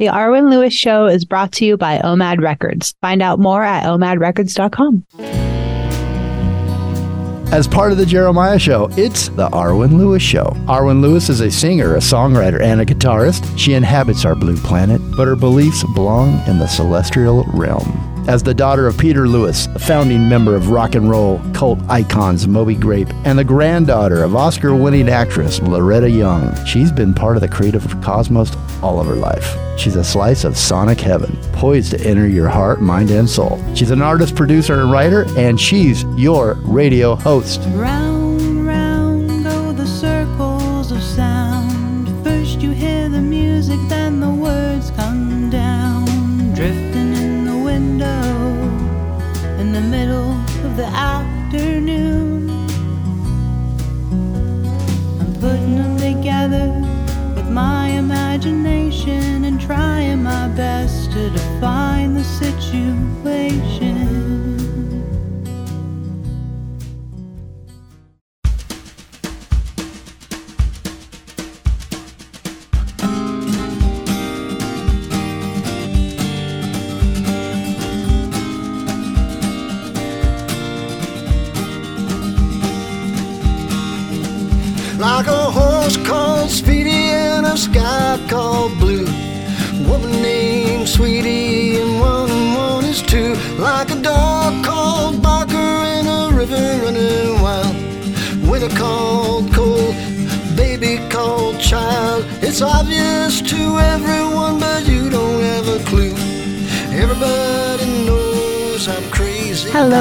The Arwen Lewis Show is brought to you by OMAD Records. Find out more at omadrecords.com. As part of the Jeremiah Show, it's the Arwen Lewis Show. Arwen Lewis is a singer, a songwriter, and a guitarist. She inhabits our blue planet, but her beliefs belong in the celestial realm. As the daughter of Peter Lewis, a founding member of rock and roll cult icons Moby Grape, and the granddaughter of Oscar winning actress Loretta Young, she's been part of the creative cosmos all of her life. She's a slice of sonic heaven, poised to enter your heart, mind, and soul. She's an artist, producer, and writer, and she's your radio host.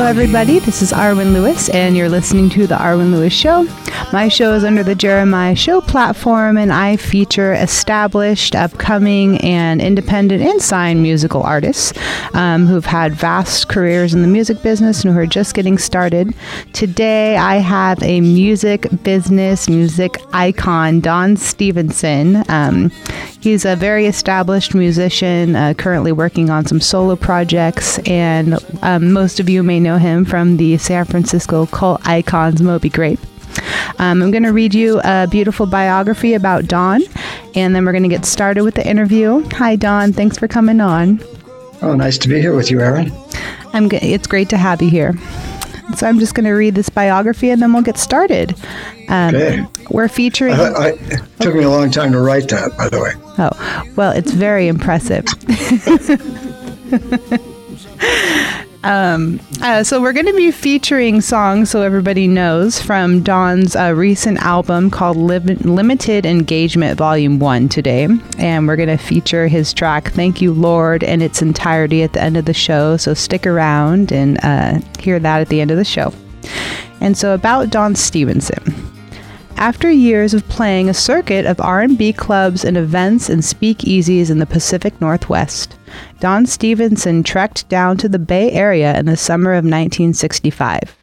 Everybody. This is Arwen Lewis, and you're listening to The Arwen Lewis Show. My show is under the Jeremiah Show platform, and I feature established, upcoming, and independent and signed musical artists um, who've had vast careers in the music business and who are just getting started. Today, I have a music business, music icon, Don Stevenson. Um, He's a very established musician, uh, currently working on some solo projects, and um, most of you may know him from the San Francisco cult icons Moby Grape. Um, I'm going to read you a beautiful biography about Don, and then we're going to get started with the interview. Hi, Don. Thanks for coming on. Oh, nice to be here with you, Aaron. I'm. G- it's great to have you here. So I'm just going to read this biography, and then we'll get started. Um, Okay. We're featuring. I, I, it took me a long time to write that, by the way. Oh, well, it's very impressive. um, uh, so we're going to be featuring songs, so everybody knows, from Don's uh, recent album called Lim- Limited Engagement Volume 1 today. And we're going to feature his track, Thank You, Lord, in its entirety at the end of the show. So stick around and uh, hear that at the end of the show. And so about Don Stevenson. After years of playing a circuit of R&B clubs and events and speakeasies in the Pacific Northwest, Don Stevenson trekked down to the Bay Area in the summer of 1965.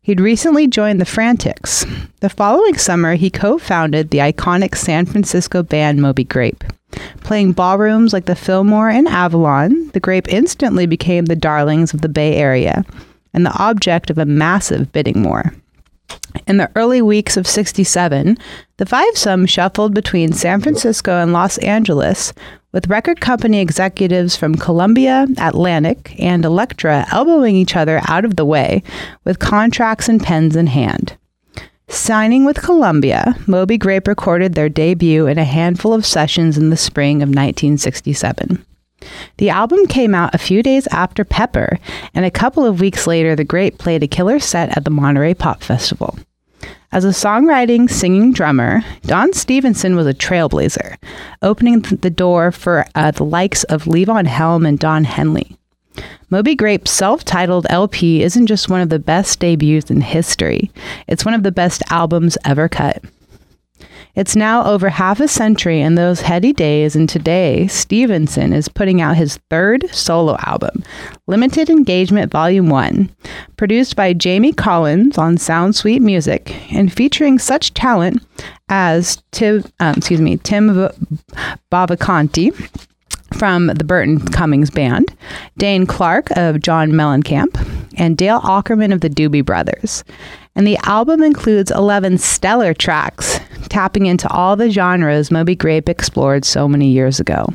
He'd recently joined the Frantics. The following summer, he co-founded the iconic San Francisco band Moby Grape. Playing ballrooms like the Fillmore and Avalon, the Grape instantly became the darlings of the Bay Area and the object of a massive bidding war. In the early weeks of 67, the five some shuffled between San Francisco and Los Angeles, with record company executives from Columbia, Atlantic, and Elektra elbowing each other out of the way with contracts and pens in hand. Signing with Columbia, Moby Grape recorded their debut in a handful of sessions in the spring of 1967. The album came out a few days after Pepper, and a couple of weeks later, the Grape played a killer set at the Monterey Pop Festival. As a songwriting, singing drummer, Don Stevenson was a trailblazer, opening the door for uh, the likes of Levon Helm and Don Henley. Moby Grape's self titled LP isn't just one of the best debuts in history, it's one of the best albums ever cut. It's now over half a century in those heady days, and today Stevenson is putting out his third solo album, Limited Engagement Volume 1, produced by Jamie Collins on Sound Suite Music and featuring such talent as Tim, um, excuse me, Tim Bovaconti from the Burton Cummings Band, Dane Clark of John Mellencamp, and Dale Ockerman of the Doobie Brothers. And the album includes 11 stellar tracks, tapping into all the genres Moby Grape explored so many years ago.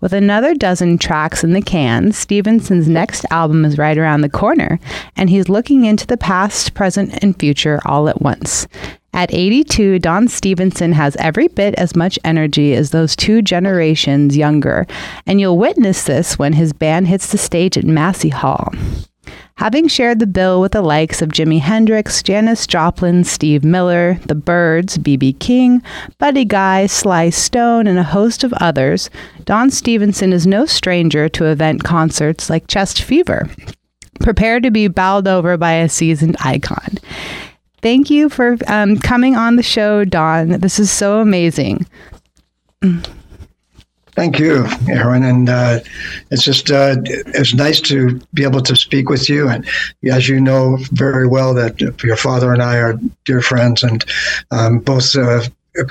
With another dozen tracks in the can, Stevenson's next album is right around the corner, and he's looking into the past, present, and future all at once. At 82, Don Stevenson has every bit as much energy as those two generations younger, and you'll witness this when his band hits the stage at Massey Hall. Having shared the bill with the likes of Jimi Hendrix, Janis Joplin, Steve Miller, The Byrds, B.B. King, Buddy Guy, Sly Stone, and a host of others, Don Stevenson is no stranger to event concerts like Chest Fever. Prepare to be bowled over by a seasoned icon. Thank you for um, coming on the show, Don. This is so amazing. Thank you, Aaron. And uh, it's just uh, it's nice to be able to speak with you. And as you know very well, that your father and I are dear friends, and um, both uh,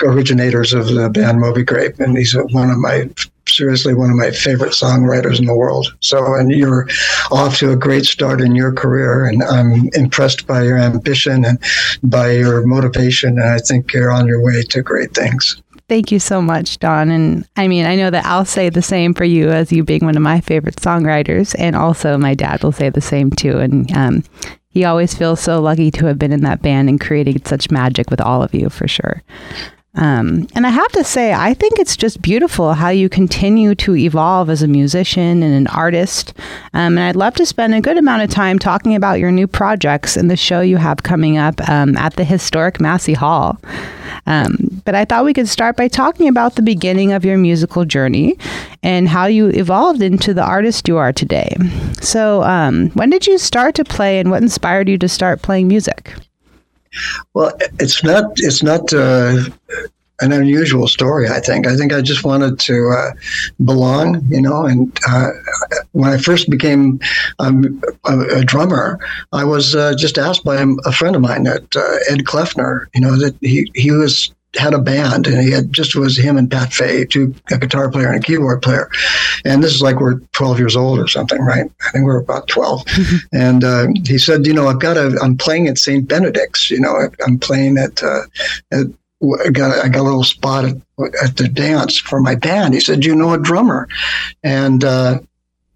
originators of the band Moby Grape. And he's one of my seriously one of my favorite songwriters in the world. So, and you're off to a great start in your career, and I'm impressed by your ambition and by your motivation. And I think you're on your way to great things. Thank you so much, Don. And I mean, I know that I'll say the same for you as you being one of my favorite songwriters. And also, my dad will say the same too. And um, he always feels so lucky to have been in that band and created such magic with all of you for sure. Um, and I have to say, I think it's just beautiful how you continue to evolve as a musician and an artist. Um, and I'd love to spend a good amount of time talking about your new projects and the show you have coming up um, at the historic Massey Hall. Um, but I thought we could start by talking about the beginning of your musical journey and how you evolved into the artist you are today. So, um, when did you start to play and what inspired you to start playing music? Well, it's not it's not uh, an unusual story. I think. I think I just wanted to uh, belong, you know. And uh, when I first became um, a, a, drummer, I was uh, just asked by a friend of mine, that uh, Ed Kleffner, you know, that he he was had a band and he had just was him and Pat Fay, two a guitar player and a keyboard player. And this is like we're 12 years old or something, right? I think we're about 12. and uh, he said, you know, I've got a, I'm playing at St. Benedict's, you know, I'm playing at, uh, at I got, I got a little spot at, at, the dance for my band. He said, you know a drummer? And uh,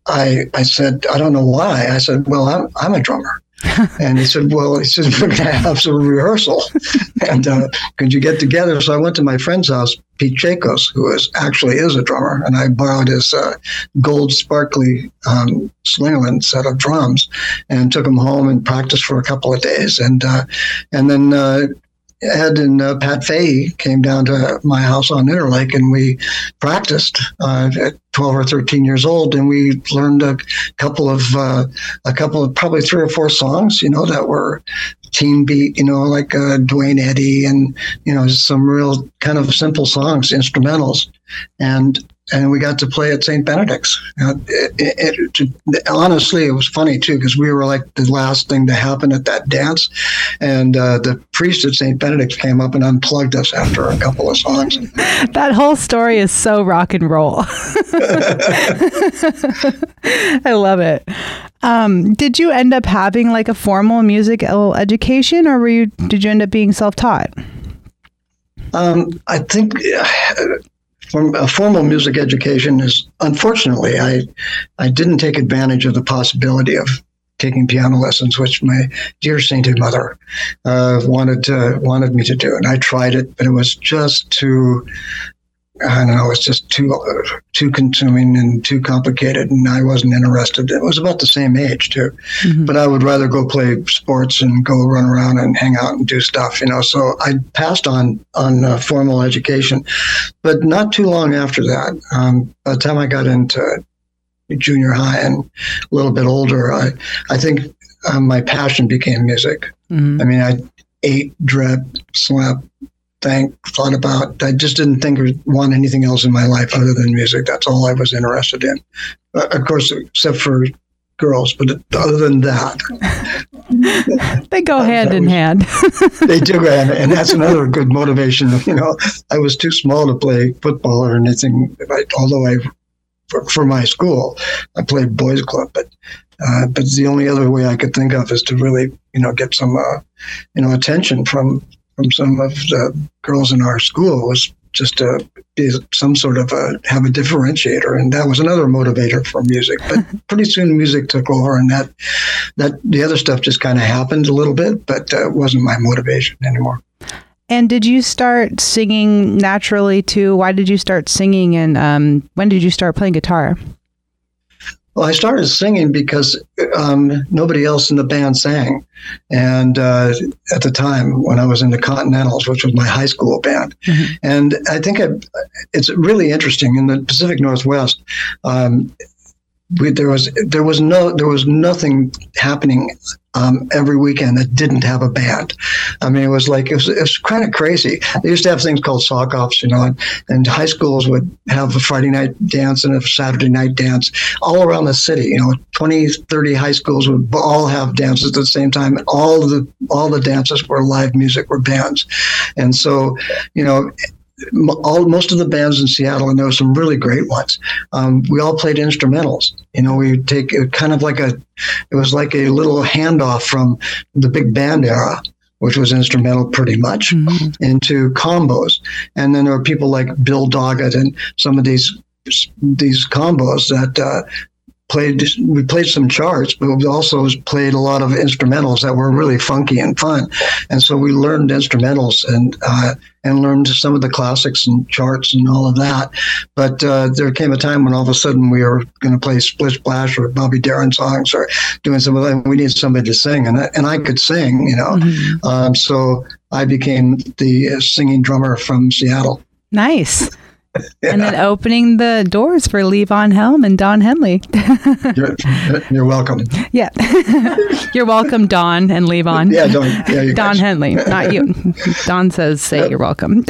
I, I said, I don't know why. I said, well, I'm, I'm a drummer. and he said, "Well, he said we're going to have some rehearsal, and uh, could you get together?" So I went to my friend's house, Pete Chacos, who is actually is a drummer, and I borrowed his uh, gold sparkly um, Slingerland set of drums, and took them home and practiced for a couple of days, and uh, and then uh, Ed and uh, Pat Fay came down to my house on Interlake and we practiced uh, at 12 or 13 years old and we learned a couple of uh, a couple of probably three or four songs you know that were teen beat you know like uh, Duane Eddy and you know some real kind of simple songs instrumentals. And and we got to play at St. Benedict's. Uh, it, it, it, honestly, it was funny too because we were like the last thing to happen at that dance, and uh, the priest at St. Benedict's came up and unplugged us after a couple of songs. that whole story is so rock and roll. I love it. Um, did you end up having like a formal musical education, or were you? Did you end up being self-taught? Um, I think a formal music education is unfortunately I I didn't take advantage of the possibility of taking piano lessons, which my dear sainted mother uh, wanted to, wanted me to do, and I tried it, but it was just too I don't know, it's just too too consuming and too complicated, and I wasn't interested. It was about the same age too, mm-hmm. but I would rather go play sports and go run around and hang out and do stuff, you know. So I passed on on uh, formal education, but not too long after that. Um, by the time I got into junior high and a little bit older, I I think um, my passion became music. Mm-hmm. I mean, I ate, dreamt, slept, think, thought about. I just didn't think or want anything else in my life other than music. That's all I was interested in. Uh, of course, except for girls, but other than that, they go hand in was, hand. they do, and, and that's another good motivation. You know, I was too small to play football or anything. Although I, for, for my school, I played boys club, but uh, but the only other way I could think of is to really, you know, get some, uh, you know, attention from from some of the girls in our school was just to be some sort of a have a differentiator, and that was another motivator for music. But pretty soon, music took over, and that that the other stuff just kind of happened a little bit, but uh, wasn't my motivation anymore. And did you start singing naturally too? Why did you start singing, and um, when did you start playing guitar? Well, I started singing because um, nobody else in the band sang. And uh, at the time when I was in the Continentals, which was my high school band. Mm-hmm. And I think I, it's really interesting in the Pacific Northwest. Um, we, there was there was no there was nothing happening um, every weekend that didn't have a band. I mean, it was like it was, it was kind of crazy. They used to have things called sock offs, you know, and, and, high schools would have a Friday night dance and a Saturday night dance all around the city. You know, 20, 30 high schools would all have dances at the same time. All the all the dances were live music, were bands, and so you know all most of the bands in Seattle, and there were some really great ones. Um, we all played instrumentals. You know, we take it kind of like a, it was like a little handoff from the big band era, which was instrumental pretty much, mm-hmm. into combos. And then there were people like Bill Doggett and some of these these combos that uh, played we played some charts, but we also played a lot of instrumentals that were really funky and fun. And so we learned instrumentals and uh, and learned some of the classics and charts and all of that. But uh, there came a time when all of a sudden we were going to play Splish Splash or Bobby Darin songs or doing some of that. We needed somebody to sing, and I, and I could sing, you know. Mm-hmm. Um, so I became the singing drummer from Seattle. Nice. Yeah. And then opening the doors for Levon Helm and Don Henley. you're, you're, welcome. Yeah. you're welcome, Don and Levon. Yeah, Don, yeah, Don Henley, not you. Don says, say yep. you're welcome.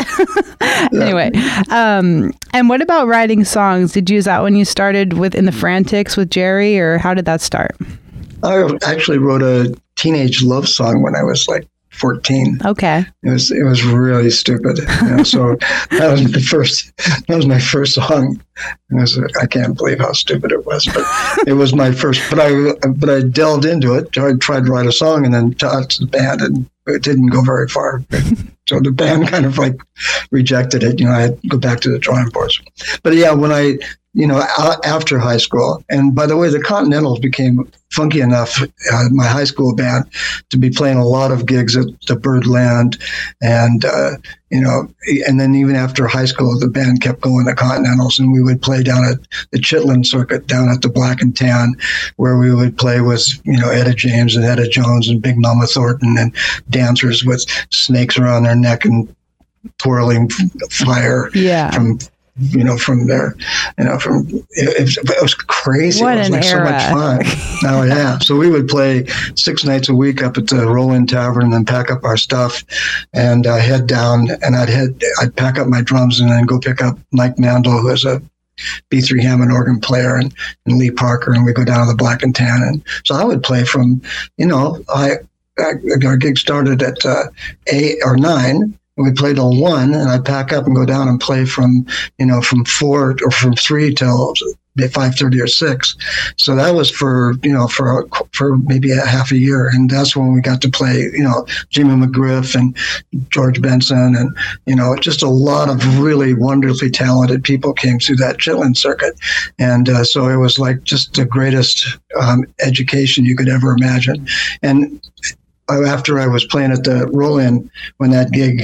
anyway, um, and what about writing songs? Did you use that when you started with In the Frantics with Jerry, or how did that start? I actually wrote a teenage love song when I was like 14. Okay. It was it was really stupid. You know? so that was the first that was my first song. It was, I can't believe how stupid it was, but it was my first. But I but I delved into it. I tried to write a song and then taught to uh, the band, and it didn't go very far. so the band kind of like rejected it. You know, I had to go back to the drawing boards. But yeah, when I you know, after high school. And by the way, the Continentals became funky enough, uh, my high school band, to be playing a lot of gigs at the Birdland. And, uh, you know, and then even after high school, the band kept going to Continentals and we would play down at the Chitlin circuit down at the Black and Tan, where we would play with, you know, Etta James and Etta Jones and Big Mama Thornton and dancers with snakes around their neck and twirling fire yeah. from you know, from there, you know, from it, was, it was crazy. What it was an like era. so much fun. oh yeah. So we would play six nights a week up at the Roll-In Tavern and then pack up our stuff and uh, head down and I'd head, I'd pack up my drums and then go pick up Mike Mandel, who is a B3 Hammond organ player and, and Lee Parker and we go down to the Black and Tan. And so I would play from, you know, I, I our gig started at uh, eight or nine we play till one, and I'd pack up and go down and play from you know from four or from three till five thirty or six. So that was for you know for for maybe a half a year, and that's when we got to play you know Jimmy McGriff and George Benson, and you know just a lot of really wonderfully talented people came through that Chitlin circuit, and uh, so it was like just the greatest um, education you could ever imagine, and after I was playing at the Roll-In when that gig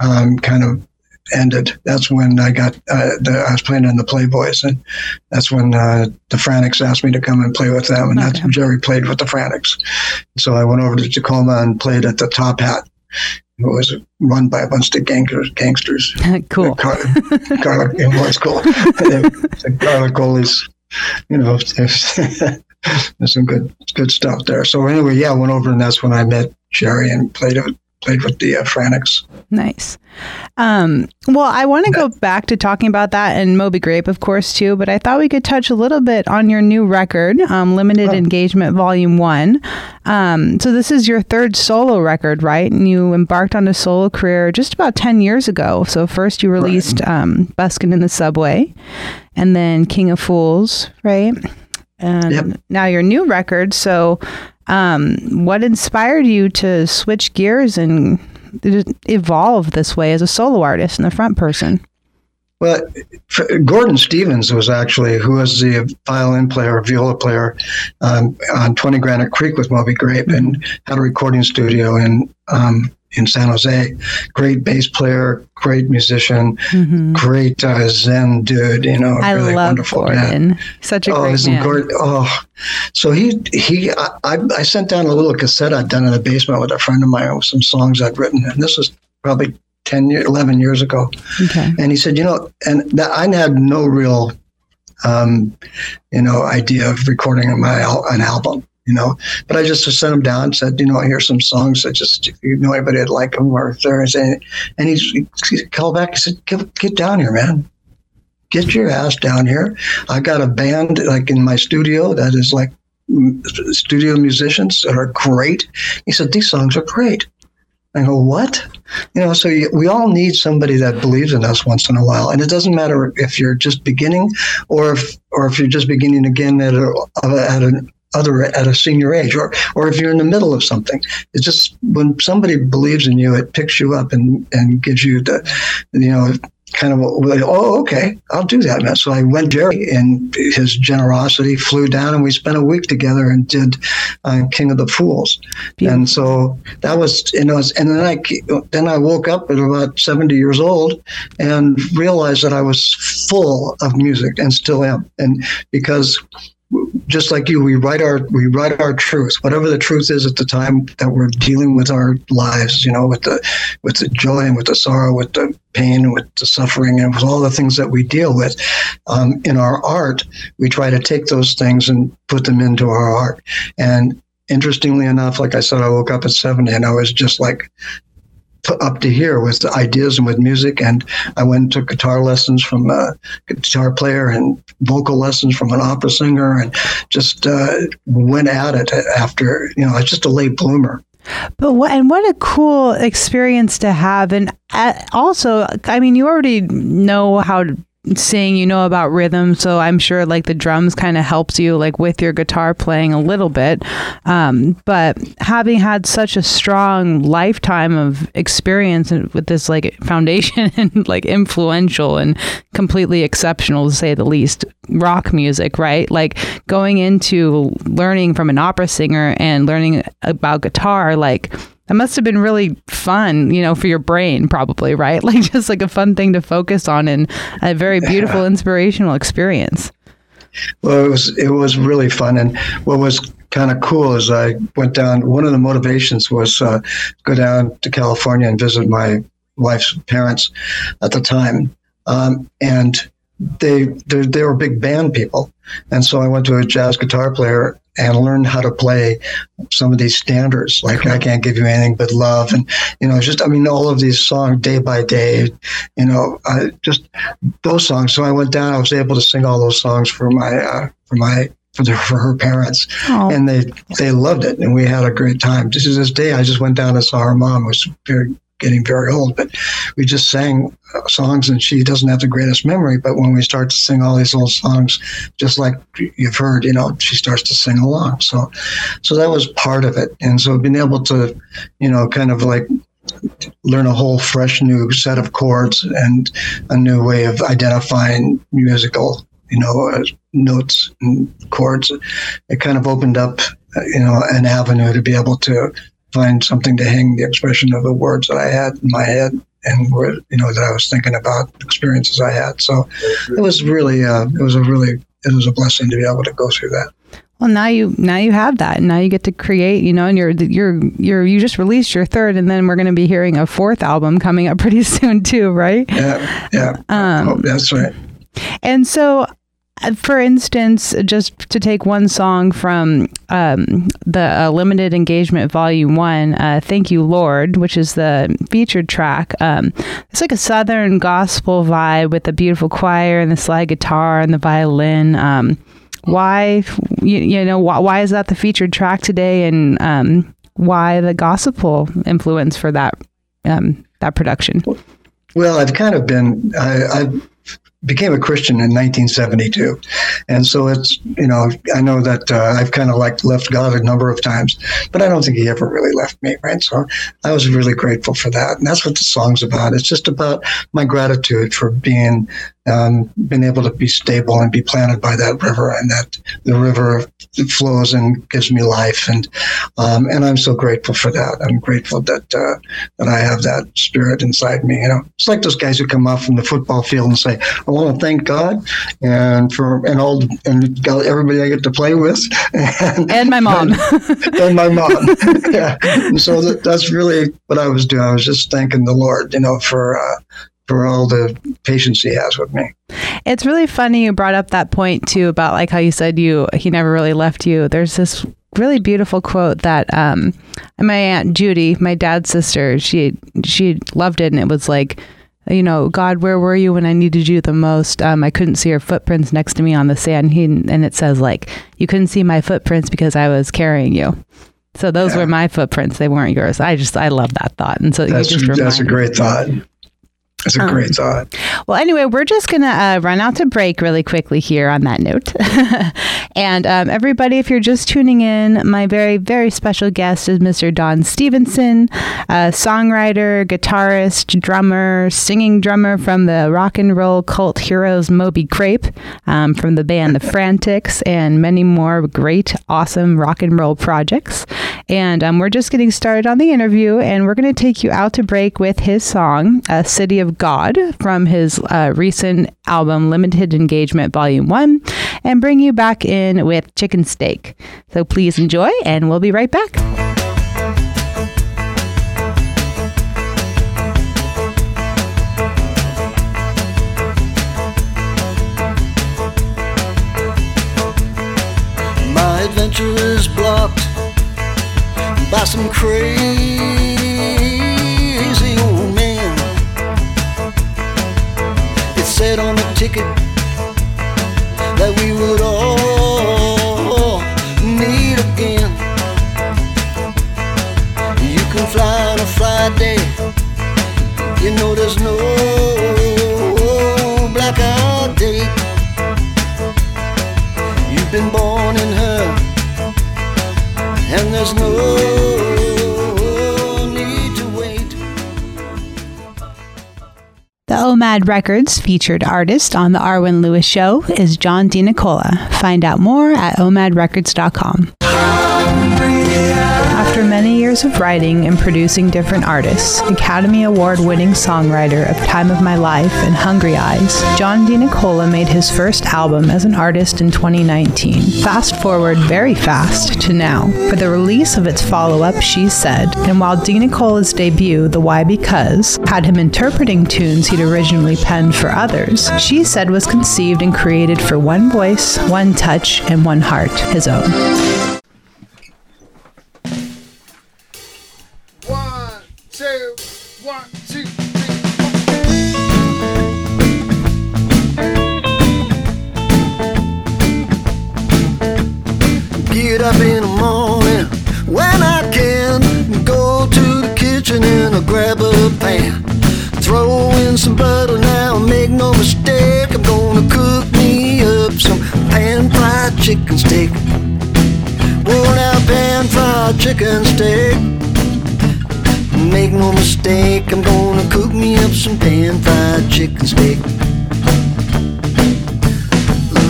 um, kind of ended. That's when I got uh, the, I was playing in the Playboys, and that's when uh, the Frantics asked me to come and play with them, and okay. that's when Jerry played with the Frantics. So I went over to Tacoma and played at the Top Hat. It was run by a bunch of gangsters. gangsters. cool. Car- Carla, it was cool. Coley's, you know, there's some good good stuff there. So anyway, yeah, I went over and that's when I met Jerry and played played with the uh. Nice. Um, well, I want to go back to talking about that and Moby Grape, of course, too. But I thought we could touch a little bit on your new record, um, Limited oh. Engagement Volume One. Um, so this is your third solo record, right? And you embarked on a solo career just about ten years ago. So first you released right. um, "Buskin' in the Subway," and then "King of Fools," right? And yep. now your new record. So, um, what inspired you to switch gears and evolve this way as a solo artist and the front person? Well, Gordon Stevens was actually who was the violin player, viola player um, on Twenty Granite Creek with Moby Grape, and had a recording studio in um, in San Jose. Great bass player, great musician, great uh, Zen dude. You know, Mm-hmm. I really love wonderful man. Such a Oh, great man. Gordon? Oh, so he he I, I sent down a little cassette I'd done in the basement with a friend of mine with some songs I'd written, and this was probably 10 year, 11 years ago. Okay. And he said, you know, and that I had no real, um, you know, idea of recording my al- an album, you know, but I just sent him down said, you know, here's some songs that just, if you know anybody that like them or if there's any, and he's, he called back and said, get, get down here, man. Get your ass down here. I got a band like in my studio that is like studio musicians that are great. He said, these songs are great. I go, what? You know, so you, we all need somebody that believes in us once in a while, and it doesn't matter if you're just beginning, or if or if you're just beginning again at a at an other at a senior age, or or if you're in the middle of something. It's just when somebody believes in you, it picks you up and and gives you the, you know. Kind of, oh, okay, I'll do that, man. So I went Jerry and his generosity flew down, and we spent a week together and did uh, King of the Fools. And so that was, you know, and then I then I woke up at about seventy years old and realized that I was full of music and still am, and because just like you, we write our we write our truth, whatever the truth is at the time that we're dealing with our lives, you know, with the with the joy and with the sorrow, with the pain, with the suffering, and with all the things that we deal with um, in our art. We try to take those things and put them into our art. And interestingly enough, like I said, I woke up at seventy, and I was just like up to here with ideas and with music. And I went and took guitar lessons from a guitar player and vocal lessons from an opera singer and just uh, went at it after, you know, I was just a late bloomer. But what and what a cool experience to have, and also, I mean, you already know how to sing, you know about rhythm, so I'm sure like the drums kind of helps you like with your guitar playing a little bit. Um, but having had such a strong lifetime of experience with this like foundation and like influential and completely exceptional to say the least rock music, right? Like going into learning from an opera singer and learning about guitar, like that must have been really fun, you know, for your brain, probably, right? Like just like a fun thing to focus on and a very beautiful, inspirational experience. Well, it was it was really fun, and what was kind of cool is I went down. One of the motivations was uh, go down to California and visit my wife's parents at the time, um, and they they they were big band people, and so I went to a jazz guitar player and learn how to play some of these standards, like I can't give you anything but love, and you know, just I mean, all of these songs, day by day, you know, I just those songs. So I went down. I was able to sing all those songs for my uh, for my for, the, for her parents, Oh. and they they loved it, and we had a great time. To this day, I just went down and saw her mom, was very getting very old, but we just sang uh, songs, and she doesn't have the greatest memory. But when we start to sing all these old songs, just like you've heard, you know, she starts to sing along. So, so that was part of it, and so being able to, you know, kind of like learn a whole fresh new set of chords and a new way of identifying musical you know uh, notes and chords it kind of opened up uh, you know an avenue to be able to find something to hang the expression of the words that i had in my head and were you know that i was thinking about experiences i had so it was really uh, it was a really it was a blessing to be able to go through that Well, now you now you have that, and now you get to create. You know, and you're you're you're you just released your third, and then we're going to be hearing a fourth album coming up pretty soon too, right? yeah yeah Um, oh, that's right And so, for instance, just to take one song from um, the uh, limited engagement volume one, uh, "Thank You Lord," which is the featured track. Um, it's like a southern gospel vibe with a beautiful choir and the slide guitar and the violin. Um, why, you, you know, why, why is that the featured track today, and um, why the gospel influence for that um, that production? Well, I've kind of been I, I've became a Christian in 1972, and so it's you know I know that uh, I've kind of like left God a number of times, but I don't think He ever really left me, right? So I was really grateful for that, and that's what the song's about. It's just about my gratitude for being um, been able to be stable and be planted by that river, and that the river flows and gives me life, and um, and I'm so grateful for that. I'm grateful that uh, that I have that spirit inside me. You know, it's like those guys who come off from the football field and say, "I want to thank God and for and all and everybody I get to play with, and, and my mom, and, and my mom." yeah, and so that, that's really what I was doing. I was just thanking the Lord, you know, for. Uh, for all the patience he has with me. It's really funny you brought up that point too about like how you said you he never really left you. There's this really beautiful quote that um, my aunt Judy, my dad's sister, she she loved it and it was like you know, God, where were you when I needed you the most? Um, I couldn't see your footprints next to me on the sand. He, and it says like, you couldn't see my footprints because I was carrying you. So those yeah. were my footprints; they weren't yours. I just I love that thought, and so that's, you just that's a great thought. That's a um, great thought. Well, anyway, we're just going to uh, run out to break really quickly here on that note. and um, everybody, if you're just tuning in, my very, very special guest is Mr. Don Stevenson, a songwriter, guitarist, drummer, singing drummer from the rock and roll cult heroes Moby Grape, um, from the band The Frantics, and many more great, awesome rock and roll projects. And um, we're just getting started on the interview, and we're going to take you out to break with his song, uh, City of God from his uh, recent album Limited Engagement Volume 1 and bring you back in with Chicken Steak. So please enjoy, and we'll be right back. My adventure is blocked by some crazy you know there's no blackout date. You've been born in her, and there's no The OMAD Records featured artist on the Arwen Lewis Show is John DeNicola. Find out more at omadrecords.com. Many years of writing and producing different artists, Academy Award winning songwriter of Time of My Life and Hungry Eyes, John DeNicola made his first album as an artist in 2019. Fast forward very fast to now for the release of its follow up, She Said, and while DeNicola's debut, The Why Because, had him interpreting tunes he'd originally penned for others, She Said was conceived and created for one voice, one touch, and one heart, his own. Get up in the morning when I can. Go to the kitchen and I grab a pan. Throw in some butter now, make no mistake. I'm gonna cook me up some pan fried chicken steak. Whoa, now pan fried chicken steak. Make no mistake, I'm gonna cook me up some pan fried chicken steak.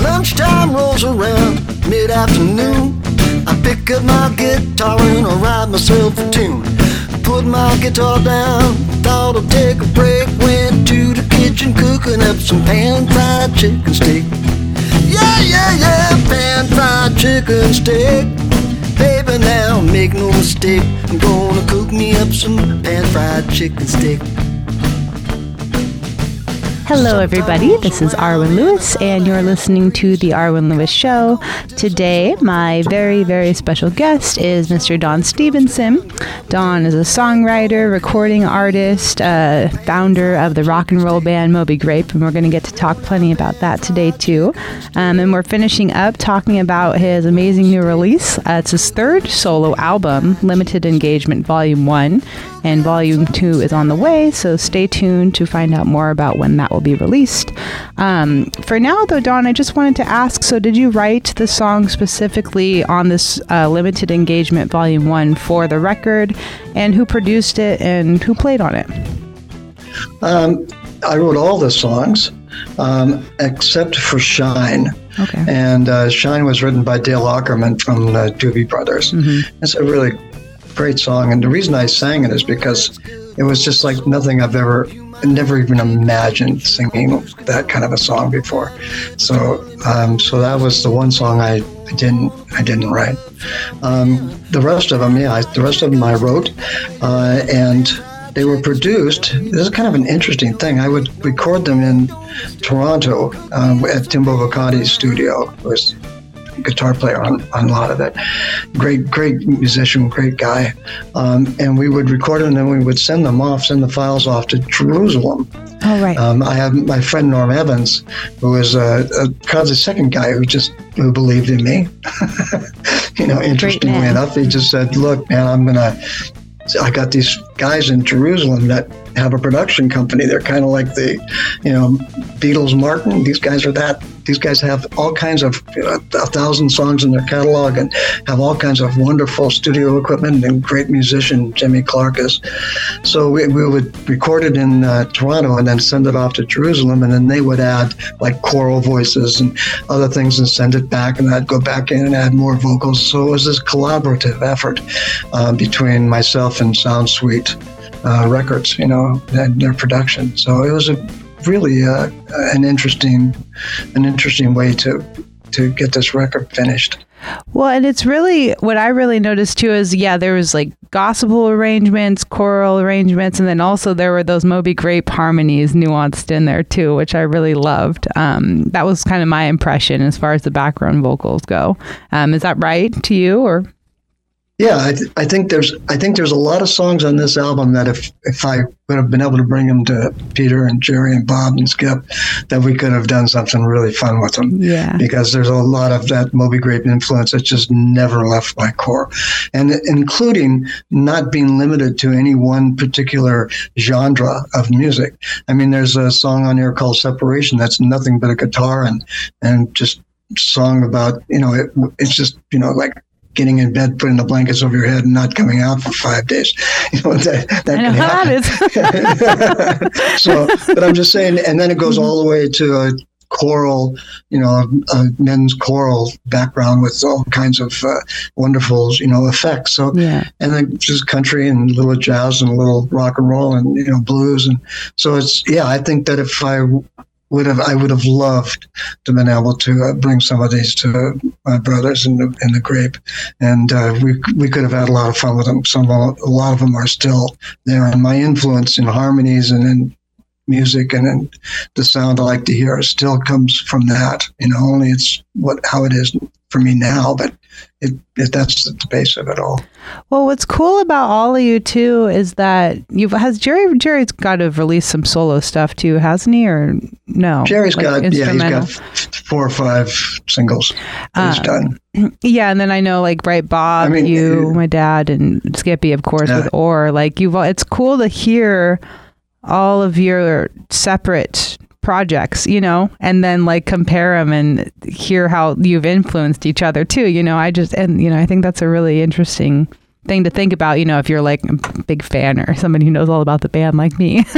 Lunchtime rolls around, mid afternoon. I pick up my guitar and I write myself a tune. Put my guitar down, thought I'd take a break. Went to the kitchen cooking up some pan fried chicken steak. Yeah, yeah, yeah, pan fried chicken steak. Now make no mistake, I'm gonna cook me up some pan fried chicken steak. Hello, everybody. This is Arwen Lewis, and you're listening to The Arwen Lewis Show. Today, my very, very special guest is Mr. Don Stevenson. Don is a songwriter, recording artist, uh, founder of the rock and roll band Moby Grape, and we're going to get to talk plenty about that today, too. Um, and we're finishing up talking about his amazing new release. Uh, it's his third solo album, Limited Engagement Volume 1, and Volume 2 is on the way, so stay tuned to find out more about when that will will be released. Um, for now, though, Don, I just wanted to ask so, did you write the song specifically on this uh, limited engagement volume one for the record? And who produced it and who played on it? Um, I wrote all the songs um, except for Shine. Okay. And uh, Shine was written by Dale Ockerman from the Doobie Brothers. It's a really great song. And the reason I sang it is because it was just like nothing I've ever, never even imagined singing that kind of a song before. So, um, so that was the one song I, I didn't, I didn't write. Um, the rest of them, yeah, I, the rest of them I wrote, uh, and they were produced. This is kind of an interesting thing. I would record them in Toronto um, at Tim Bovaconti's studio. Was guitar player on, on a lot of it. Great, great musician, great guy. Um, and we would record them and then we would send them off, send the files off to Jerusalem. Oh, right. Um, I have my friend Norm Evans, who was a, a kind of the second guy who just who believed in me. you know, interestingly enough, he just said, "Look, man, I'm gonna." I got these guys in Jerusalem that have a production company. They're kind of like the, you know, Beatles, Martin. These guys are that. These guys have all kinds of uh, a thousand songs in their catalog and have all kinds of wonderful studio equipment and great musician Jimmy Clark is. So we, we would record it in uh, Toronto and then send it off to Jerusalem, and then they would add like choral voices and other things and send it back, and I'd go back in and add more vocals. So it was this collaborative effort uh, between myself and Sound Suite uh, Records, you know, and their production. So it was a really uh, an interesting, an interesting way to to get this record finished. Well, and it's really what I really noticed too is yeah, there was like gospel arrangements, choral arrangements, and then also there were those Moby Grape harmonies nuanced in there too, which I really loved. Um, that was kind of my impression as far as the background vocals go. Um, is that right to you or? Yeah, I, th- I think there's I think there's a lot of songs on this album that if if I would have been able to bring them to Peter and Jerry and Bob and Skip, that we could have done something really fun with them. Yeah. Because there's a lot of that Moby Grape influence that just never left my core, and including not being limited to any one particular genre of music. I mean, there's a song on here called "Separation" that's nothing but a guitar and and just song about you know it, it's just you know like getting in bed, putting the blankets over your head, and not coming out for five days. You know that that I can happen. so, but I'm just saying, and then it goes all the way to a choral, you know, a men's choral background with all kinds of uh, wonderful, you know, effects. So, yeah. and then just country and a little jazz and a little rock and roll and you know blues and so it's yeah. I think that if I would have I would have loved to been able to uh, bring some of these to my brothers in the in the grape, and uh, we we could have had a lot of fun with them. Some a lot of them are still there, and my influence in harmonies and in music and in the sound I like to hear still comes from that. You know, only it's what how it is for me now, but it, it that's the base of it all. Well, what's cool about all of you too is that you've has Jerry Jerry's got to have released some solo stuff too, hasn't he? Or no? Jerry's Like got yeah, he's got four or five singles that he's Uh, done. Yeah, and then I know like right Bob, I mean, you, uh, my dad, and Skippy, of course, Yeah. with Or. Like you've, it's cool to hear all of your separate projects, you know, and then like compare them and hear how you've influenced each other too. You know, I just and you know I think that's a really interesting thing to think about. You know, if you're like a big fan or somebody who knows all about the band like me.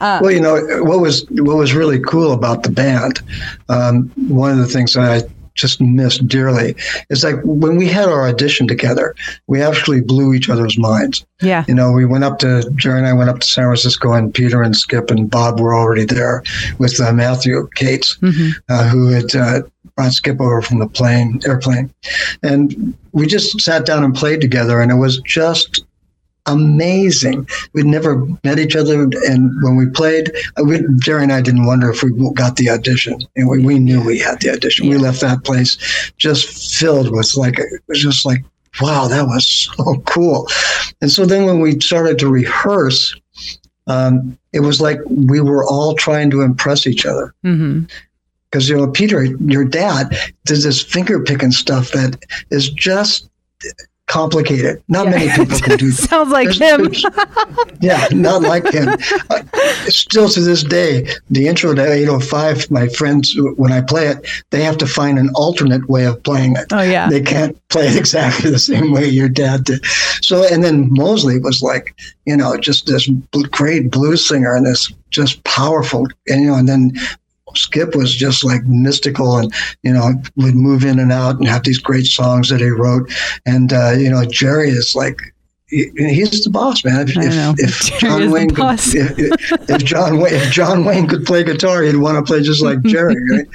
Well, you know what was what was really cool about the band. Um, one of the things that I just missed dearly. Is like when we had our audition together, we actually blew each other's minds. yeah, You know, we went up to Jerry and I went up to San Francisco, and Peter and Skip and Bob were already there with uh, Matthew Katz, hmm uh, who had uh, brought Skip over from the plane airplane, and we just sat down and played together, and it was just amazing. We'd never met each other, and when we played, uh, we, Jerry and I didn't wonder if we got the audition, and we, we knew we had the audition. We left that place just filled with like it was just like wow, that was so cool. And so then when we started to rehearse, um, it was like we were all trying to impress each other hmm because you know Peter, your dad, does this finger picking stuff that is just complicated. Not many people can do that. Sounds like There's- him. there's- yeah, not like him. Uh, still to this day, the intro to 805, my friends, when I play it, they have to find an alternate way of playing it. Oh, yeah. They can't play it exactly the same way your dad did. So, and then Mosley was like, you know, just this great blues singer and this just powerful, and, you know, and then Skip was just like mystical and, you know, would move in and out and have these great songs that he wrote. And, uh, you know, Jerry is like, he- he's the boss, man. If, if, if John Wayne could, if, if- if John Wayne, if John Wayne could play guitar, he'd want to play just like Jerry, right?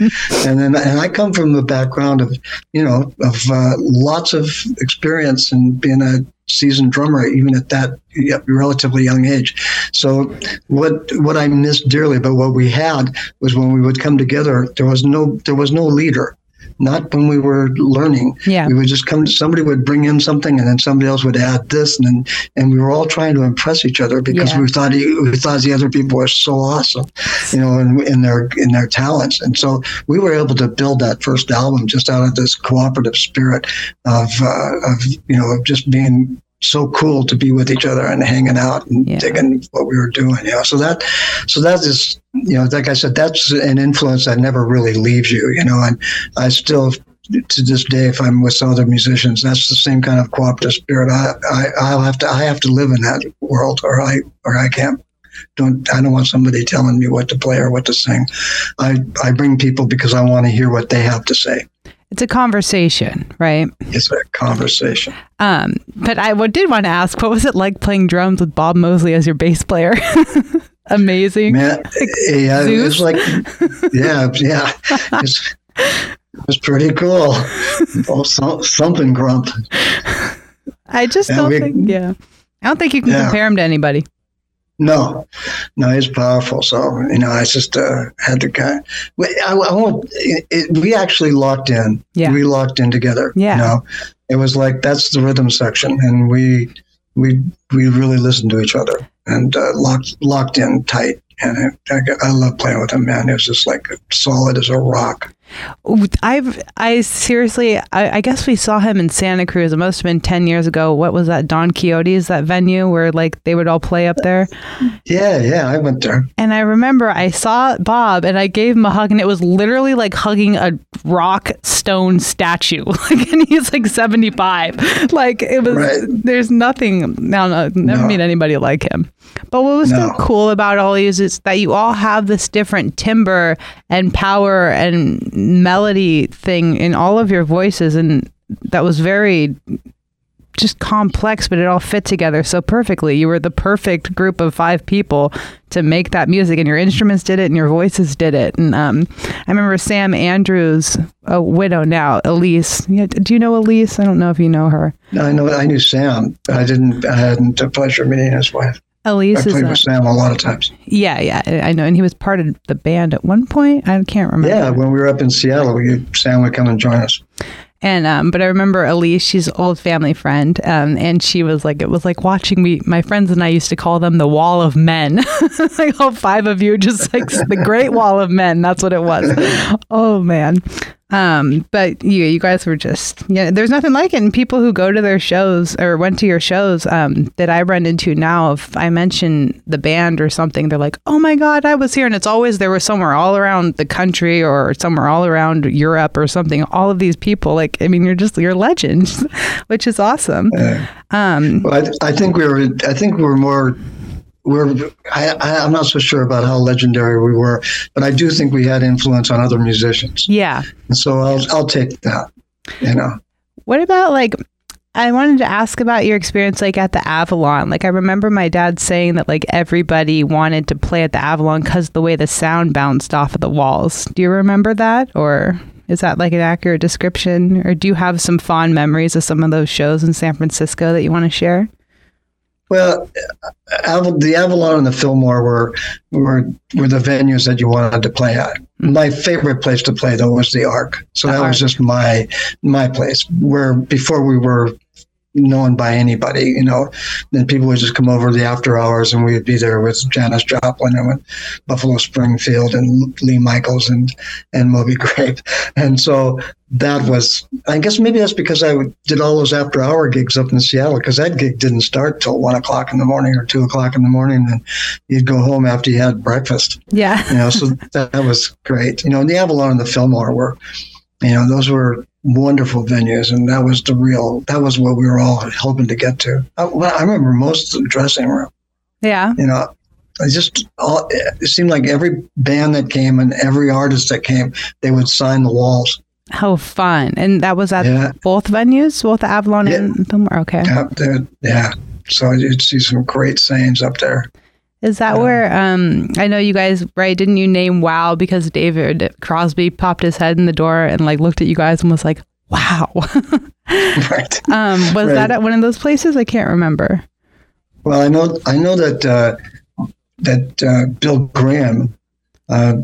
and then, and I come from the background of, you know, of uh, lots of experience and being a seasoned drummer, even at that relatively young age. So what what I missed dearly, but what we had was when we would come together, there was no there was no leader. Not when we were learning. Yeah. We would just come. Somebody would bring in something, and then somebody else would add this, and then and we were all trying to impress each other because Yeah. we thought we thought the other people were so awesome, you know, in, in their in their talents. And so we were able to build that first album just out of this cooperative spirit of uh, of you know of just being so cool to be with each other and hanging out and Yeah. digging what we were doing. You know, so that so that is you know, like I said, that's an influence that never really leaves you. You know, and I still. To this day, if I'm with other musicians, that's the same kind of cooperative spirit. I, I, I'll have to, I have to live in that world, or I, or I can't don't I don't want somebody telling me what to play or what to sing. I I bring people because I want to hear what they have to say. It's a conversation, right? It's a conversation. Um, but I did want to ask, what was it like playing drums with Bob Mosley as your bass player? Amazing. Man, yeah, it was like yeah, yeah. It's, it was pretty cool. Oh, some, something grump. I just Yeah, don't we- think, yeah. I don't think you can Yeah. compare him to anybody. No, no, he's powerful. So you know, I just uh, had to kind. Of, we, I, I won't. It, it, we actually locked in. Yeah. we locked in together. Yeah. you know, it was like that's the rhythm section, and we we we really listened to each other and uh, locked locked in tight. And I, I love playing with him, man. It was just like solid as a rock. I've, I seriously, I, I guess we saw him in Santa Cruz. It must have been 10 years ago. What was that? Don Quixote's, that venue where like they would all play up there. Yeah, yeah, I went there. And I remember I saw Bob and I gave him a hug and it was literally like hugging a rock stone statue. Like, and he's like 75. Like it was, Right. there's nothing, no, no, never No. meet anybody like him. But what was so cool about all these is that you all have this different timber and power and melody thing in all of your voices. And that was very just complex, but it all fit together so perfectly. You were the perfect group of five people to make that music, and your instruments did it, and your voices did it. And um, I remember Sam Andrews, a widow now, Elise. Yeah, do you know Elise? I don't know if you know her. I know I knew Sam, I didn't. I hadn't the pleasure of meeting his wife. I Elise is played a, with Sam a lot of times. yeah, yeah, I know, and he was part of the band at one point. I can't remember. Yeah, when we were up in Seattle, we, Sam would come and join us. And um, but I remember Elise, she's an old family friend, um, and she was like, it was like watching me. My friends and I used to call them the Wall of Men, like all five of you, just like the Great Wall of Men. That's what it was. Oh man. Um, but you, you guys were just yeah. There's nothing like it. And people who go to their shows or went to your shows um, that I run into now, if I mention the band or something, they're like, "Oh my God, I was here!" And it's always there were somewhere all around the country or somewhere all around Europe or something. All of these people, like, I mean, you're just you're legends, which is awesome. Um, Well, I, th- I think we were. I think we were more. We're. I, I, I'm not so sure about how legendary we were, but I do think we had influence on other musicians, yeah. and so I'll I'll take that. You know. What about like I wanted to ask about your experience like at the Avalon. Like I remember my dad saying that like everybody wanted to play at the Avalon cuz the way the sound bounced off of the walls. Do you remember that or is that like an accurate description or do you have some fond memories of some of those shows in San Francisco that you want to share? Well, the Avalon and the Fillmore were were were the venues that you wanted to play at. My favorite place to play though was the Ark. So The that was just my my place. Where before we were known by anybody, you know. Then people would just come over the after hours and we'd be there with Janis Joplin and with Buffalo Springfield and Lee Michaels and, and Moby Grape. And so that was, I guess maybe that's because I did all those after hour gigs up in Seattle because that gig didn't start till one o'clock in the morning or two o'clock in the morning. And you'd go home after you had breakfast, Yeah. you know, so that, that was great. You know, and the Avalon and the Fillmore were, you know, those were wonderful venues. And that was the real, that was what we were all hoping to get to. I, well, I remember most of the dressing room Yeah. you know I just all, it seemed like every band that came and every artist that came they would sign the walls How fun. And that was at Yeah. both venues, both the Avalon Yeah. and Fillmore. Okay. yeah, yeah. so you'd see some great sayings up there Is that where um I know you guys right didn't you name wow because David Crosby popped his head in the door and like looked at you guys and was like wow. right um was Right. that at one of those places? I can't remember. well I know I know that uh, that uh, Bill Graham uh,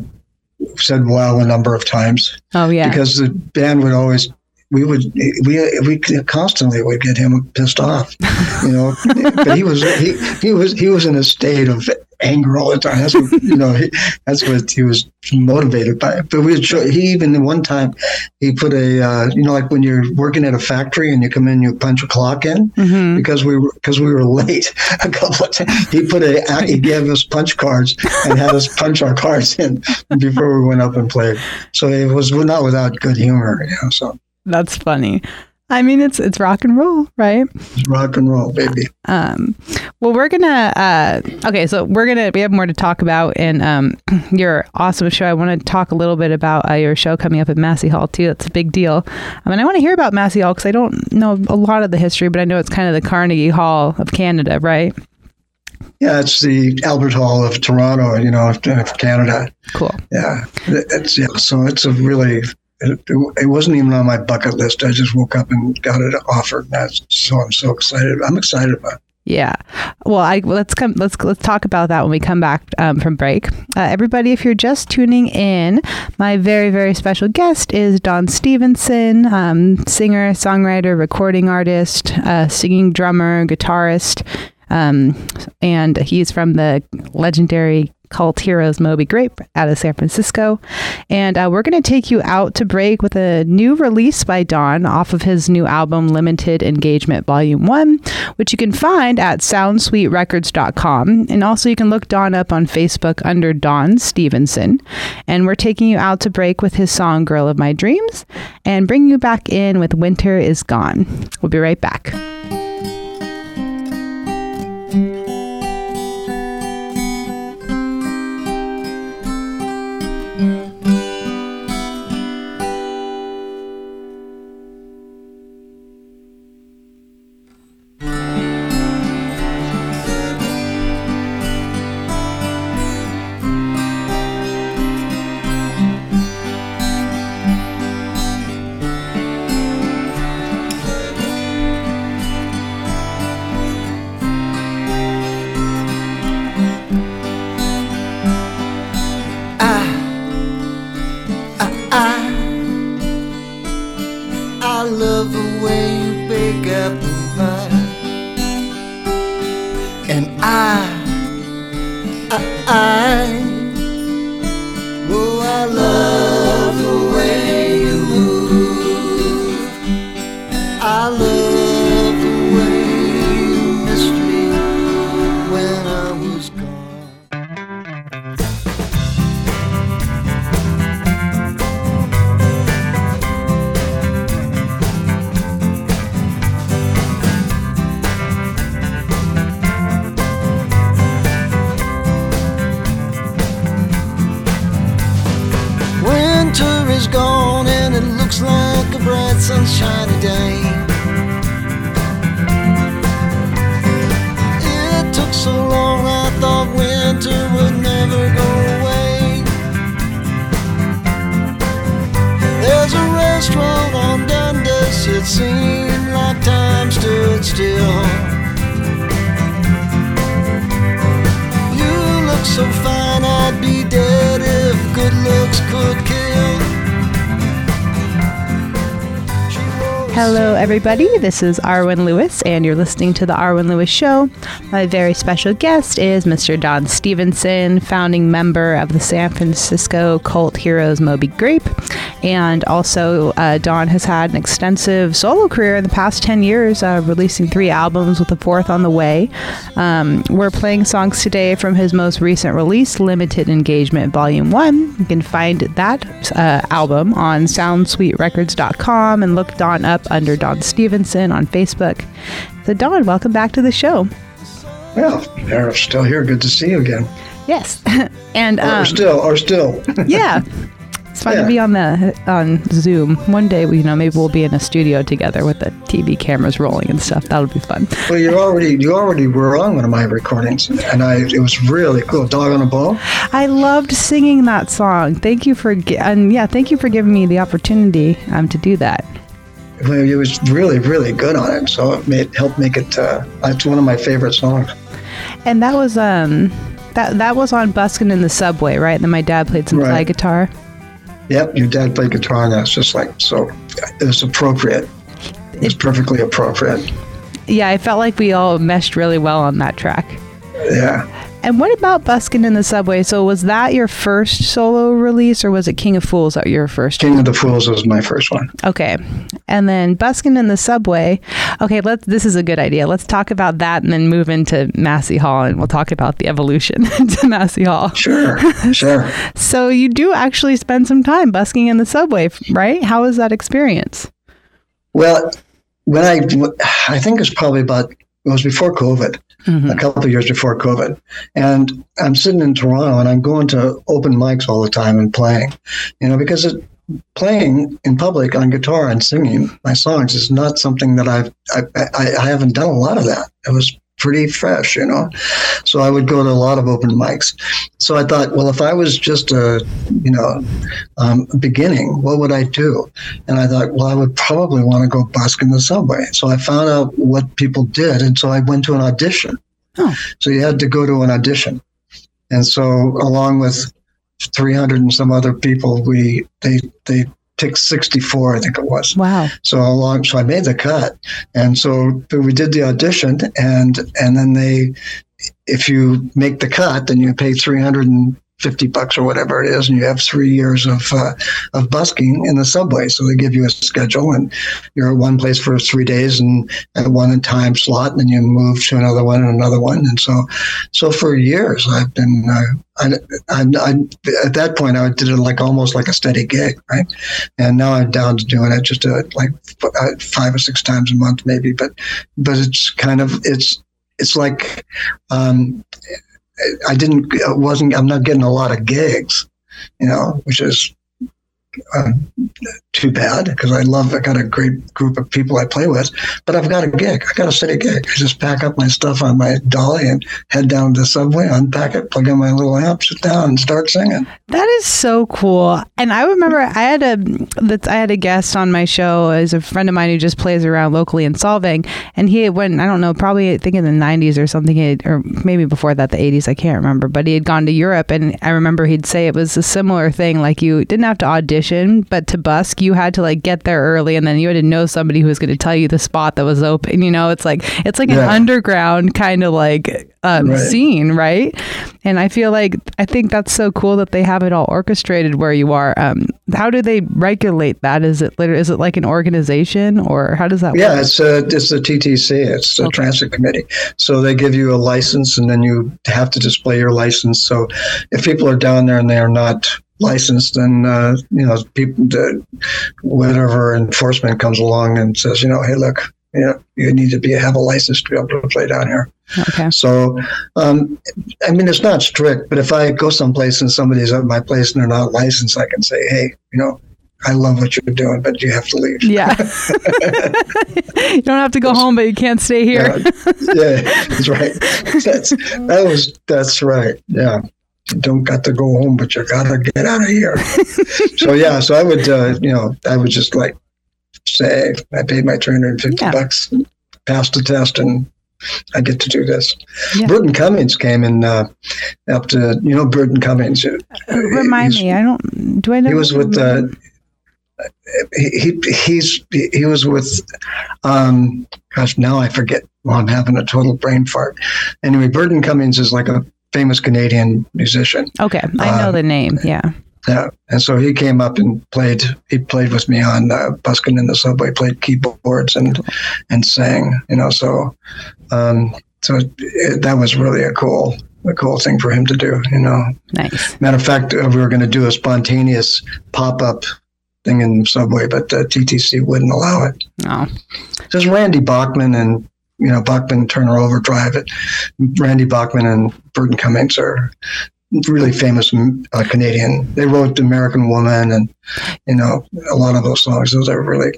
said wow a number of times Oh yeah. because the band would always we would we we constantly would get him pissed off, you know. but he was he, he was he was in a state of anger all the time. That's what you know. He, that's what he was motivated by. But we would he even one time he put a uh, you know like when you're working at a factory and you come in you punch a clock in Mhm. because we were because we were late a couple of times. He put a he gave us punch cards and had us punch our cards in before we went up and played. So it was not without good humor, you know. So That's funny. I mean it's it's rock and roll, right? it's rock and roll, baby. Um, well, we're gonna. Uh, okay, so we're gonna. We have more to talk about in um, your awesome show. I want to talk a little bit about uh, your show coming up at Massey Hall too. That's a big deal. I mean, I want to hear about Massey Hall because I don't know a lot of the history, but I know it's kind of the Carnegie Hall of Canada, right? Yeah, it's the Albert Hall of Toronto, you know, of of Canada. Cool. Yeah, it's yeah. So it's a really. It, it wasn't even on my bucket list. I just woke up and got it offered. That's so I'm so excited. I'm excited about it. Yeah. Well, I let's come. Let's let's talk about that when we come back um, from break. Uh, everybody, if you're just tuning in, my very very special guest is Don Stevenson, um, singer, songwriter, recording artist, uh, singing drummer, guitarist, um, and he's from the legendary cult heroes Moby Grape out of San Francisco. And uh, we're going to take you out to break with a new release by Don off of his new album, Limited Engagement Volume 1, which you can find at soundsuiterecords.com. And also, you can look Don up on Facebook under Don Stevenson. And we're taking you out to break with his song, Girl of My Dreams, and bring you back in with Winter is Gone. We'll be right back. Hello, everybody. This is Arwen Lewis, and you're listening to The Arwen Lewis Show. My very special guest is Mr. Don Stevenson, founding member of the San Francisco cult heroes Moby Grape. And also, uh, Don has had an extensive solo career in the past 10 years, uh, releasing three albums with a fourth on the way. Um, we're playing songs today from his most recent release, Limited Engagement Volume 1. You can find that uh, album on soundsuiterecords.com and look Don up under Don Stevenson on Facebook. So, Don, welcome back to the show. Well, still here. Good to see you again. Yes, and or um, still, or still. yeah, it's fun Yeah. to be on the on Zoom. One day, we, you know, maybe we'll be in a studio together with the TV cameras rolling and stuff. That'll be fun. well, you already, you already were on one of my recordings, and I, it was really cool. Dog on a ball. I loved singing that song. Thank you for and yeah, thank you for giving me the opportunity um, to do that. Well, it was really, really good on it. So it made helped make it. Uh, it's one of my favorite songs. And that was um that that was on Buskin' in the Subway, right? And then my dad played some Right. slide guitar. Yep, your dad played guitar, and that's just like so. It was appropriate. It was perfectly appropriate. Yeah, I felt like we all meshed really well on that track. Yeah. And what about Buskin' in the Subway? So was that your first solo release, or was it King of Fools that your first? King of the Fools was my first one. Okay, and then Buskin' in the Subway. Okay, let's. This is a good idea. Let's talk about that, and then move into Massey Hall, and we'll talk about the evolution to Massey Hall. Sure, sure. So you do actually spend some time busking in the subway, right? How was that experience? Well, when I, I think it's probably about it was before COVID, a mm-hmm. couple of years before COVID, and I'm sitting in Toronto and I'm going to open mics all the time and playing, you know, because it, playing in public on guitar and singing my songs is not something that I've I, I, I haven't done a lot of that. It was pretty fresh, you know. So I would go to a lot of open mics. So I thought, well, if I was just a, you know, um, beginning, what would I do? And I thought, well, I would probably want to go busk in the subway. So I found out what people did, and so I went to an audition. Oh. So you had to go to an audition, and so along with 300 and some other people, we they they picked 64, I think it was. Wow. So along, so I made the cut, and so we did the audition, and and then they, if you make the cut, then you pay three hundred and fifty bucks or whatever it is, and you have three years of uh, of busking in the subway. So they give you a schedule, and you're at one place for three days, and at one time slot, and then you move to another one and another one, and so so for years I've been. Uh, I, I, I, at that point, I did it like almost like a steady gig, right? And now I'm down to doing it just uh, like f- uh, five or six times a month, maybe. But but it's kind of it's it's like um, I didn't I wasn't I'm not getting a lot of gigs, you know, which is too bad because I love I got a great group of people I play with, but I've got a gig. I got a steady gig. I just pack up my stuff on my dolly and head down to the subway, unpack it, plug in my little amp, sit down, and start singing. That is so cool. And I remember I had a that I had a guest on my show as a friend of mine who just plays around locally in Solvang, and he went I don't know probably I think in the '90s or something, or maybe before that the '80s I can't remember, but he had gone to Europe, and I remember he'd say it was a similar thing. Like you didn't have to audition, but to busk you had to like get there early, and then you had to know somebody who was going to tell you the spot that was open. You know, it's like it's like an underground kind of like um, Right. scene, right? And I feel like I think that's so cool that they have it all orchestrated where you are. Um, how do they regulate that? Is it lit- is it like an organization or how does that Yeah, work? it's uh, it's the TTC. It's the Okay. Transit Committee. So they give you a license, and then you have to display your license. So if people are down there and they are not licensed, and uh, you know people, the, whatever enforcement comes along and says, you know, hey, look, you know, you need to be have a license to be able to play down here. Okay. So, um, I mean, it's not strict, but if I go someplace and somebody's at my place and they're not licensed, I can say, hey, you know, I love what you're doing, but you have to leave. Yeah. you don't have to go home, but you can't stay here. yeah, that's right. That's that was that's right. Yeah, don't got to go home, but you got to get out of here. so yeah, so I would, uh, you know, I would just like say I paid my three hundred and fifty Yeah. bucks, passed the test, and I get to do this. Yeah. Burton Cummings came in uh, up to you know Burton Cummings. uh, Remind me. I don't. Do I know? He was with uh, he, he he's he was with um gosh now I forget well I'm having a total brain fart anyway Burton Cummings is like a famous Canadian musician Okay, I know Um, the name. Yeah. yeah and so he came up and played he played with me on uh, busking in the subway played keyboards and and sang you know so um so it, that was really a cool a cool thing for him to do you know Nice. Matter of fact, uh, we were going to do a spontaneous pop up thing in the subway, but uh, TTC wouldn't allow it. Oh, Just Randy Bachman and you know Bachman Turner Overdrive. It. Randy Bachman and Burton Cummings are really famous uh, Canadian. They wrote American Woman and you know a lot of those songs. Those are really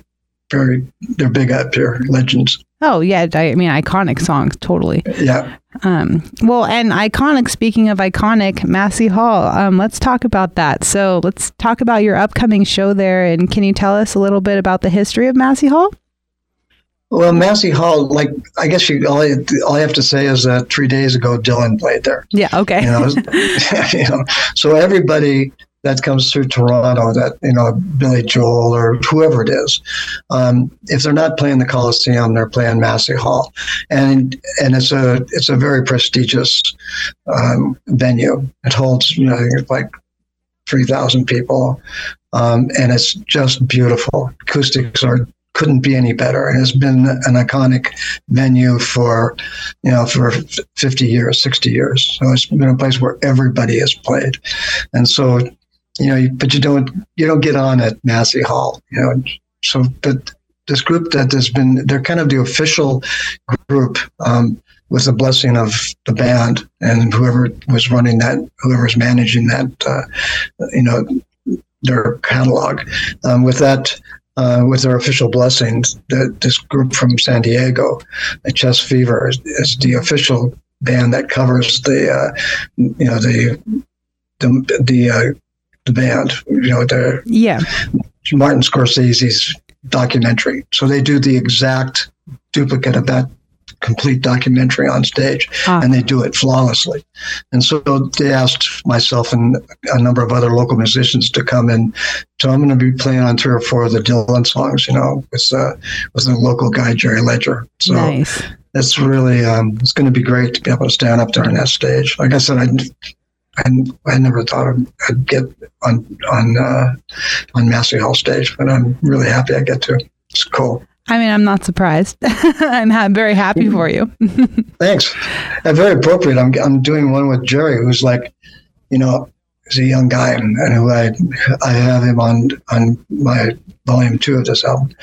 very they're big up here, legends. oh yeah. I mean, iconic songs. Totally. Yeah. Um, well, and iconic. Speaking of iconic, Massey Hall. Um, let's talk about that. So let's talk about your upcoming show there. And can you tell us a little bit about the history of Massey Hall? Well, Massey Hall, like I guess you all, I- all I have to say is that three days ago Dylan played there. Yeah. Okay. you know, you know, so everybody that comes through Toronto, that you know, Billy Joel or whoever it is, um, if they're not playing the Coliseum, they're playing Massey Hall, and and it's a it's a very prestigious um, venue. It holds you know I think it's like three thousand people, um, and it's just beautiful. Acoustics are couldn't be any better, and it's been an iconic venue for you know, for 50 years, 60 years. So it's been a place where everybody has played. And so, you know, but you don't, you don't get on at Massey Hall, you know. So, but this group that has been, they're kind of the official group um, with the blessing of the band and whoever was running that, whoever's managing that, uh, you know, their catalog. Um, with that, uh, with their official blessings, that this group from San Diego, the Chest Fever, is, is the official band that covers the, uh, you know, the the the, uh, the band, you know, the yeah. Martin Scorsese's documentary. So they do the exact duplicate of that complete documentary on stage, Ah. and they do it flawlessly. And so they asked myself and a number of other local musicians to come in. So I'm going to be playing on three or four of the Dylan songs, you know, with uh, with the local guy Jerry Ledger. So nice. it's really um, it's going to be great to be able to stand up there on that stage. Like I said, I. I, I never thought I'd- I'd get on on uh, on Massey Hall stage, but I'm really happy I get to. It's cool. I mean, I'm not surprised. I'm ha- very happy for you. Thanks. And very appropriate. I'm I'm doing one with Jerry, who's like, you know, he's a young guy, and, and who I I have him on on my volume two of this album.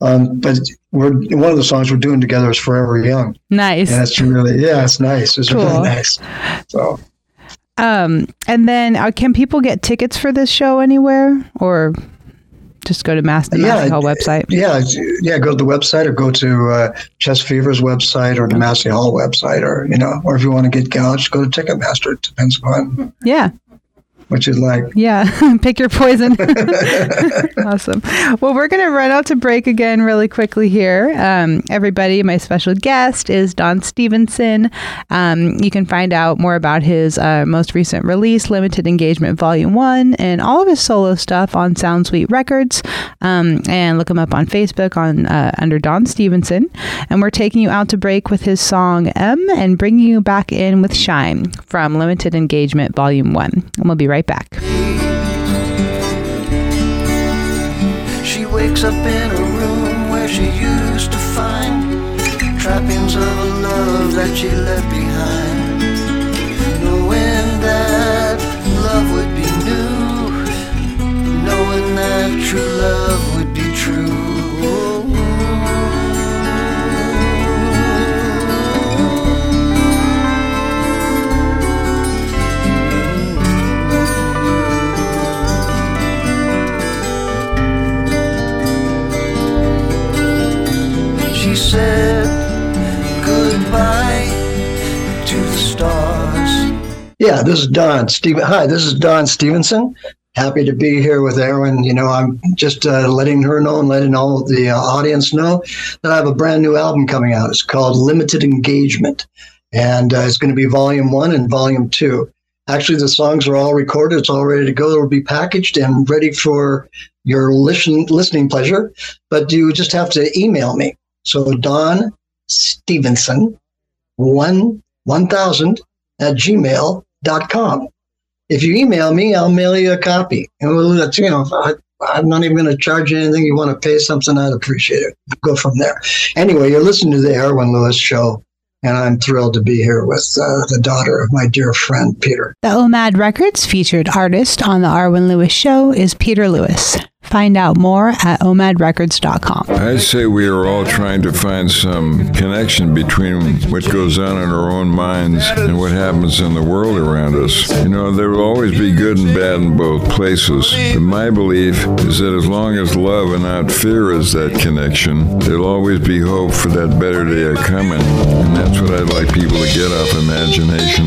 Um, but we're one of the songs we're doing together is Forever Young, nice. and it's really yeah, it's nice. It's Cool. really nice. So Um, and then uh, can people get tickets for this show anywhere or just go to Mass the Yeah, Massey Hall website? yeah, yeah. Go to the website or go to uh, Chest Fever's website or the Massey Hall website, or you know, or if you want to get gouged, go to Ticketmaster. It depends upon Yeah. What you'd like. Yeah. Pick your poison. awesome. Well, we're going to run out to break again really quickly here. Um, everybody, my special guest is Don Stevenson. Um, you can find out more about his uh, most recent release, Limited Engagement Volume 1, and all of his solo stuff on Sound Suite Records. Um, and look him up on Facebook on uh, under Don Stevenson. And we're taking you out to break with his song M and bringing you back in with Shine from Limited Engagement Volume 1. And we'll be right back. She wakes up in a room where she used to find trappings of a love that she left behind. Knowing that love would be new, knowing that true love would be true. She said goodbye to the stars. Yeah, this is Don Steven. Hi, this is Don Stevenson. Happy to be here with Erin. You know, I'm just uh, letting her know and letting all the uh, audience know that I have a brand new album coming out. It's called Limited Engagement, and uh, it's going to be Volume One and Volume Two. Actually, the songs are all recorded. It's all ready to go. It'll be packaged and ready for your listen, listening pleasure. But you just have to email me. So Don Stevenson, one, 1000 at gmail.com. If you email me, I'll mail you a copy. And we'll, let you know, I, I'm not even going to charge you anything. You want to pay something, I'd appreciate it. Go from there. Anyway, you're listening to the Arwen Lewis Show, and I'm thrilled to be here with uh, the daughter of my dear friend, Peter. The OMAD Records featured artist on the Arwen Lewis Show is Peter Lewis. Find out more at omadrecords.com. I'd say we are all trying to find some connection between what goes on in our own minds and what happens in the world around us. You know, there will always be good and bad in both places. But my belief is that as long as love and not fear is that connection, there'll always be hope for that better day coming. And that's what I'd like people to get off imagination.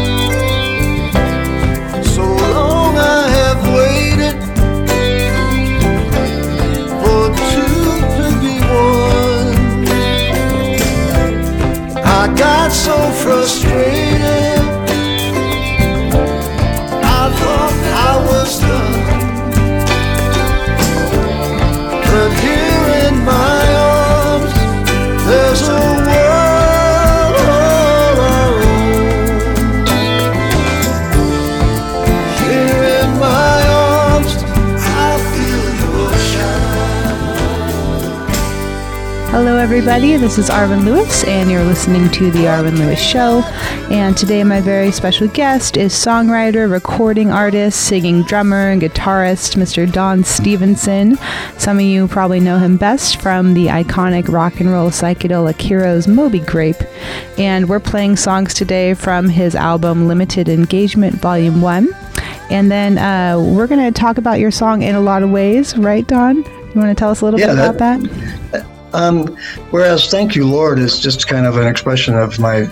So everybody. This is Arwen Lewis, and you're listening to The Arwen Lewis Show. And today, my very special guest is songwriter, recording artist, singing drummer, and guitarist, Mr. Don Stevenson. Some of you probably know him best from the iconic rock and roll psychedelic heroes Moby Grape. And we're playing songs today from his album Limited Engagement Volume 1. And then uh, we're going to talk about your song in a lot of ways, right, Don? You want to tell us a little Yeah, bit about that- that? Um, whereas "Thank You, Lord" is just kind of an expression of my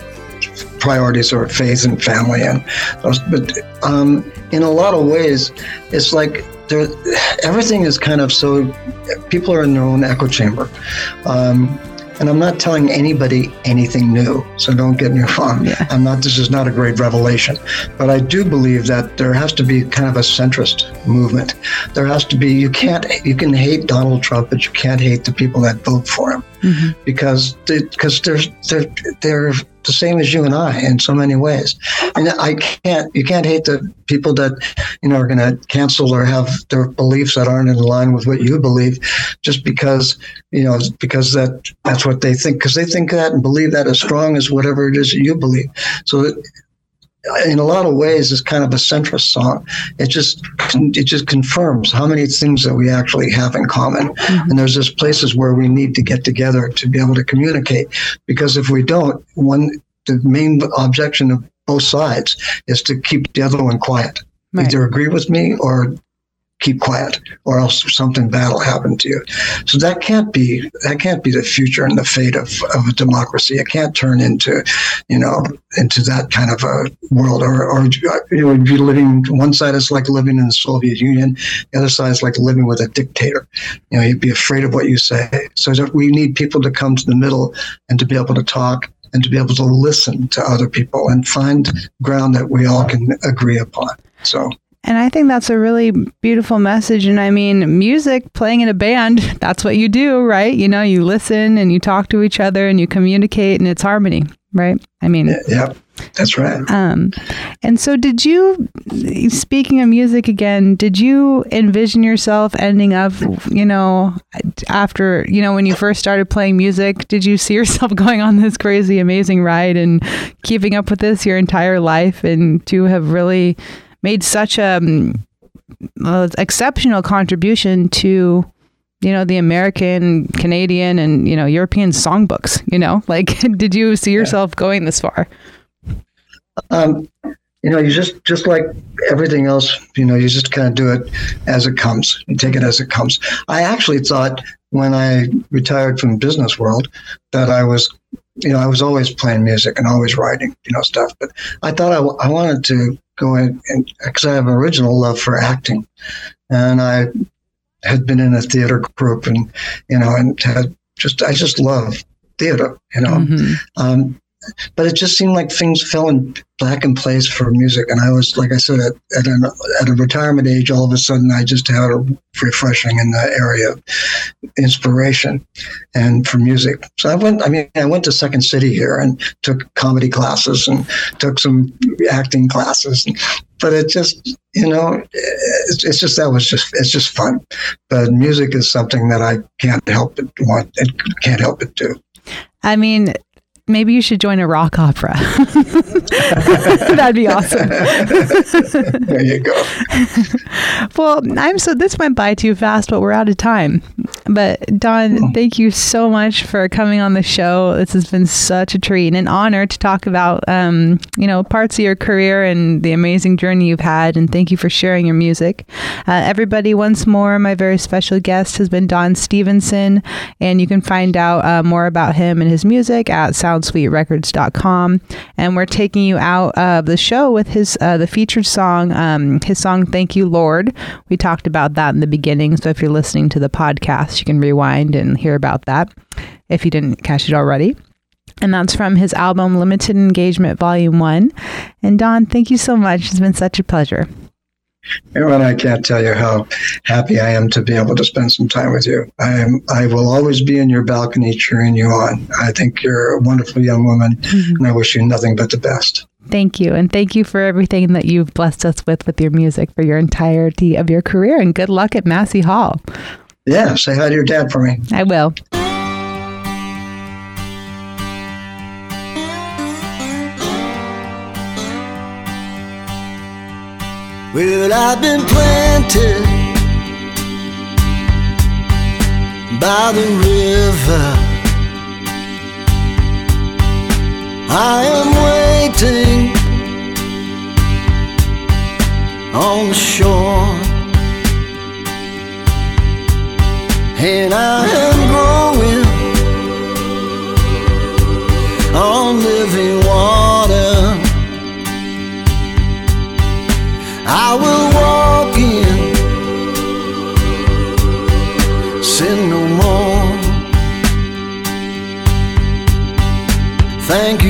priorities or faith and family, and but um, in a lot of ways, it's like there, everything is kind of so. People are in their own echo chamber, um, and I'm not telling anybody anything new. So don't get me wrong. Yeah. I'm not. This is not a great revelation, but I do believe that there has to be kind of a centrist movement. There has to be. You can't. You can hate Donald Trump, but you can't hate the people that vote for him Mm-hmm. because because they're they're they're the same as you and I in so many ways. And I can't you can't hate the people that you know are going to cancel or have their beliefs that aren't in line with what you believe, just because you know because that that's what they think because they think that and believe that as strong as whatever it is that you believe. So. In a lot of ways, it's kind of a centrist song. It just it just confirms how many things that we actually have in common. Mm-hmm. And there's just places where we need to get together to be able to communicate. Because if we don't, one the main objection of both sides is to keep the other one quiet. Right. Either agree with me or keep quiet, or else something bad will happen to you. So that can't be that can't be the future and the fate of, of a democracy. It can't turn into, you know, into that kind of a world. Or or you know, be living one side is like living in the Soviet Union, the other side is like living with a dictator. You know, you'd be afraid of what you say. So we need people to come to the middle and to be able to talk and to be able to listen to other people and find ground that we all can agree upon. So And I think that's a really beautiful message. And I mean, music, playing in a band, that's what you do, right? You know, you listen and you talk to each other and you communicate and it's harmony, right? I mean, yeah, that's right. um, and so did you, speaking of music again, did you envision yourself ending up, you know, after, you know, when you first started playing music, did you see yourself going on this crazy, amazing ride and keeping up with this your entire life and to have really made such a, um, uh, exceptional contribution to you know the American, Canadian, and you know European songbooks. You know, like did you see yourself going this far? Um, you know, you just just like everything else, you know, you just kind of do it as it comes. You take it as it comes. I actually thought when I retired from the business world that I was, you know, I was always playing music and always writing, you know, stuff. But I thought I, I wanted to go in and because I have an original love for acting, and I had been in a theater group and you know and had just I just love theater, you know. Mhm. Um, but it just seemed like things fell in black in place for music. And I was, like I said, at, at, an, at a retirement age, all of a sudden I just had a refreshing in the area of inspiration and for music. So I went, I mean, I went to Second City here and took comedy classes and took some acting classes. But it just, you know, it's, it's just, that was just, it's just fun. But music is something that I can't help but want and can't help but do. I mean, maybe you should join a rock opera. That'd be awesome. There you go. Well, I'm so this went by too fast, but we're out of time. But Don, thank you so much for coming on the show. This has been such a treat and an honor to talk about, um, you know, parts of your career and the amazing journey you've had. And thank you for sharing your music. Uh, everybody, once more, my very special guest has been Don Stevenson, and you can find out uh, more about him and his music at SoundSuiteRecords.com. And we're taking you out of the show with his uh, the featured song, um, his song "Thank You Lord." We talked about that in the beginning, so if you're listening to the podcast, you can rewind and hear about that if you didn't catch it already. And that's from his album Limited Engagement Volume 1. And Don, thank you so much. It's been such a pleasure. Aaron, I can't tell you how happy I am to be able to spend some time with you. I am. I will always be in your balcony cheering you on. I think you're a wonderful young woman, mm-hmm. and I wish you nothing but the best. Thank you. And thank you for everything that you've blessed us with with your music for your entirety of your career. And good luck at Massey Hall. Yeah, say hi to your dad for me. I will. Well, I've been planted by the river. I am waiting on the shore, and I am growing on living Thank you,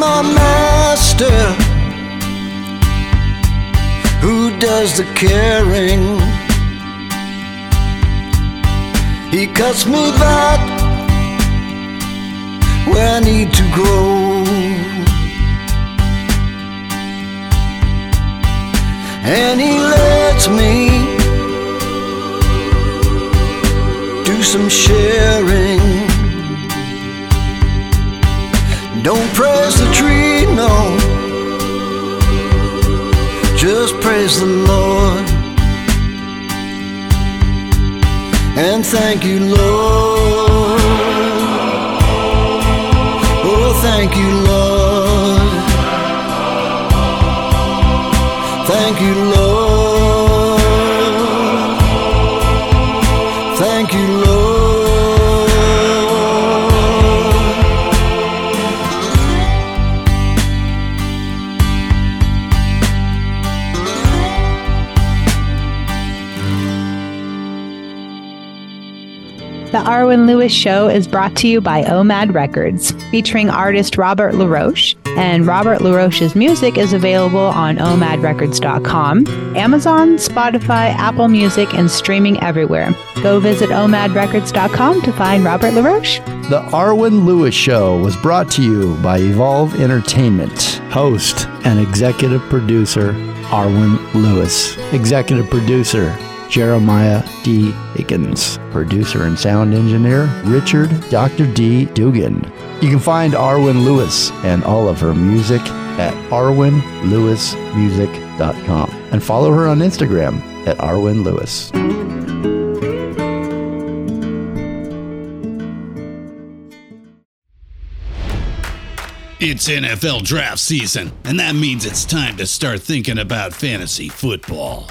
my master who does the caring. He cuts me back where I need to grow. And he lets me do some sharing. Don't praise the tree, no. Just praise the Lord. And thank you, Lord. Oh, thank you, Lord. Thank you, Lord. The Lewis Show is brought to you by OMAD Records, featuring artist Robert LaRoche. And Robert LaRoche's music is available on omadrecords.com, Amazon, Spotify, Apple Music, and streaming everywhere. Go visit omadrecords.com to find Robert LaRoche. The Arwen Lewis Show was brought to you by Evolve Entertainment. Host and executive producer, Arwen Lewis. Executive producer, Jeremiah D. Higgins. Producer and sound engineer, Richard Dr. D. Dugan. You can find Arwen Lewis and all of her music at arwenlewismusic.com and follow her on Instagram at Arwen Lewis. It's NFL draft season, and that means it's time to start thinking about fantasy football.